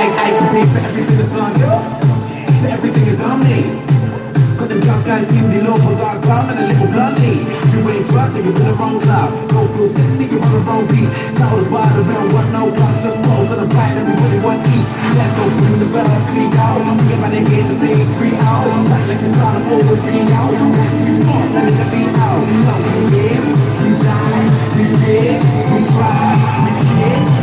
I, I, I for everything that's on you. So everything is on me. Got them guys guys in the local dark cloud and a little bluntly. You ain't drunk, nigga, in the wrong cloud. Go feel sexy, you're on the wrong beat. Tell the the man want no glass, just pose on the blind, everybody want each. Let's open the valve, clean out. Get by the head, the big three out. Right like it's starting over, three out. Once you smart, let it be out. Now we live, we die, we live, we try, we kiss,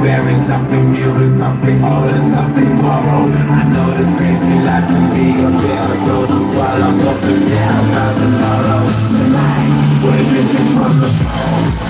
wearing something new something old something borrowed. I know this crazy life can be a a to swallow. Down, about tomorrow. Tonight, we're drinking from the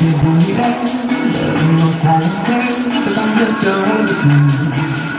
Thank you.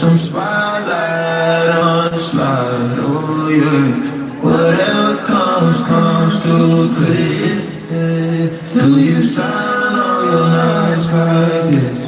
some spotlight on the slide, oh yeah. Whatever comes, comes to clear. Do you shine on your nights like this?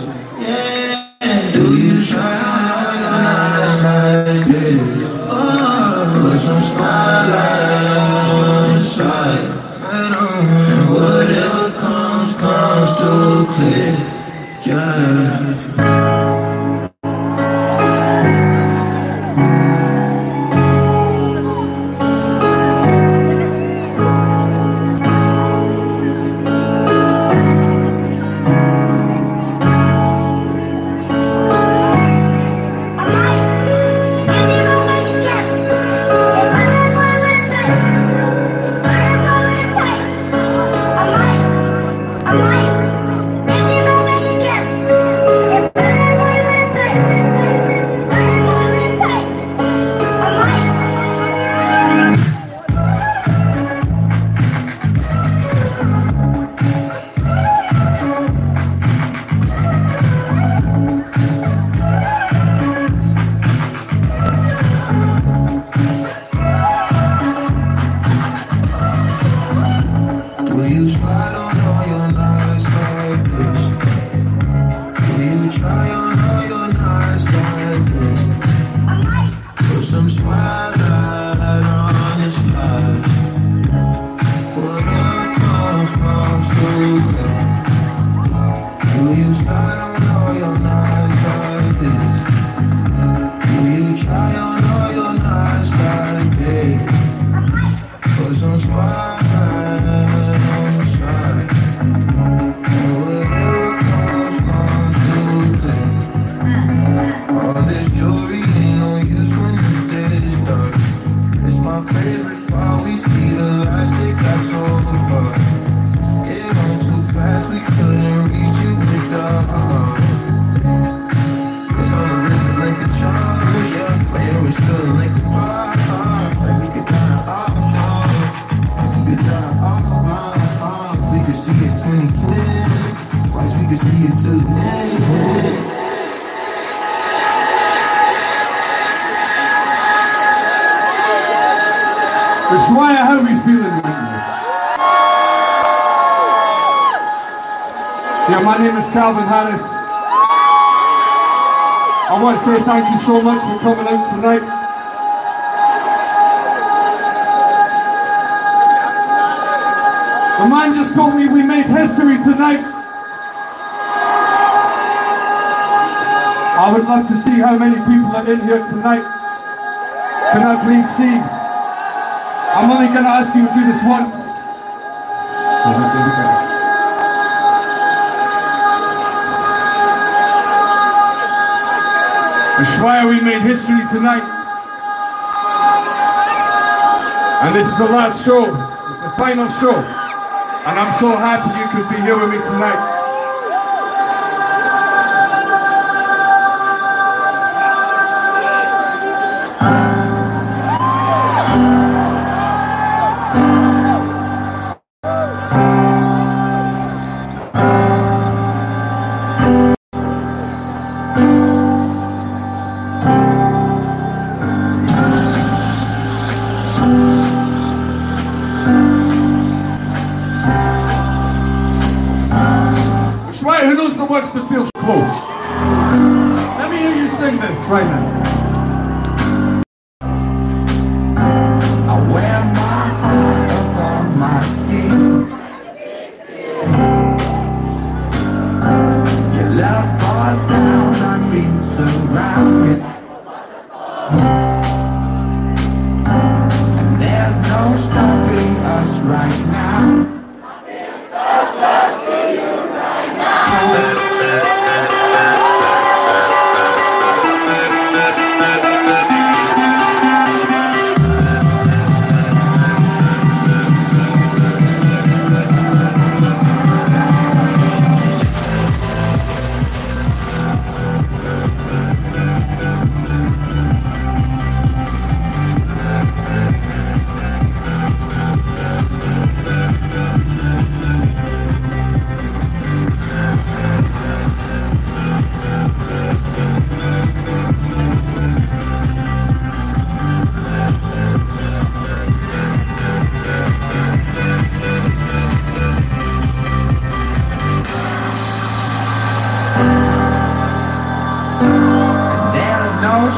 Calvin Harris. I want to say thank you so much for coming out tonight. The man just told me we made history tonight. I would love to see how many people are in here tonight. Can I please see? I'm only going to ask you to do this once. Ushuaia, we made history tonight. And this is the last show. It's the final show. And I'm so happy you could be here with me tonight.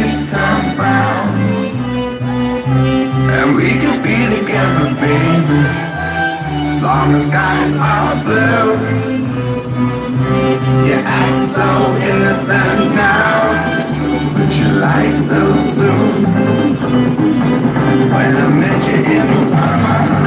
this time round. And we could be together, baby. Long as skies are blue. You act so innocent now, but you lied so soon. When I met you in the summer.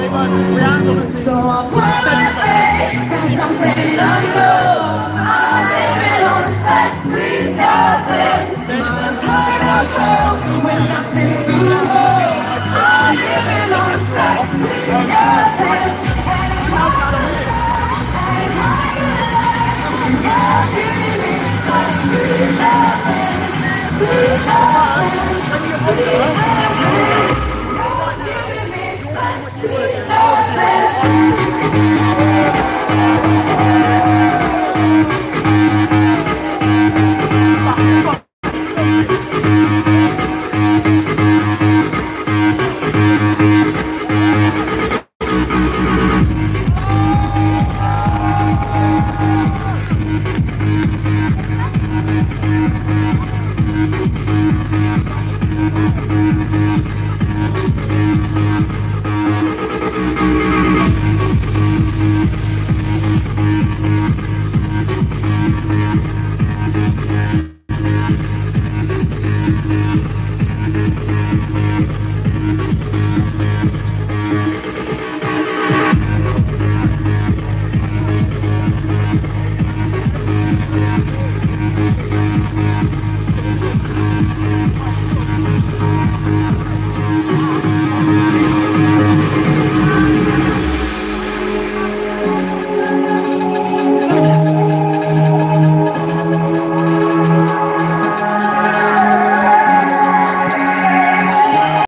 So I put my faith in something unknown. I'm living on such sweet nothing. I'm tired of home with nothing to hold. I'm living on such sweet nothing. And it's hard to love, and it's hard to love. And you're giving me such sweet nothing, sweet nothing, sweet nothing. Such sweet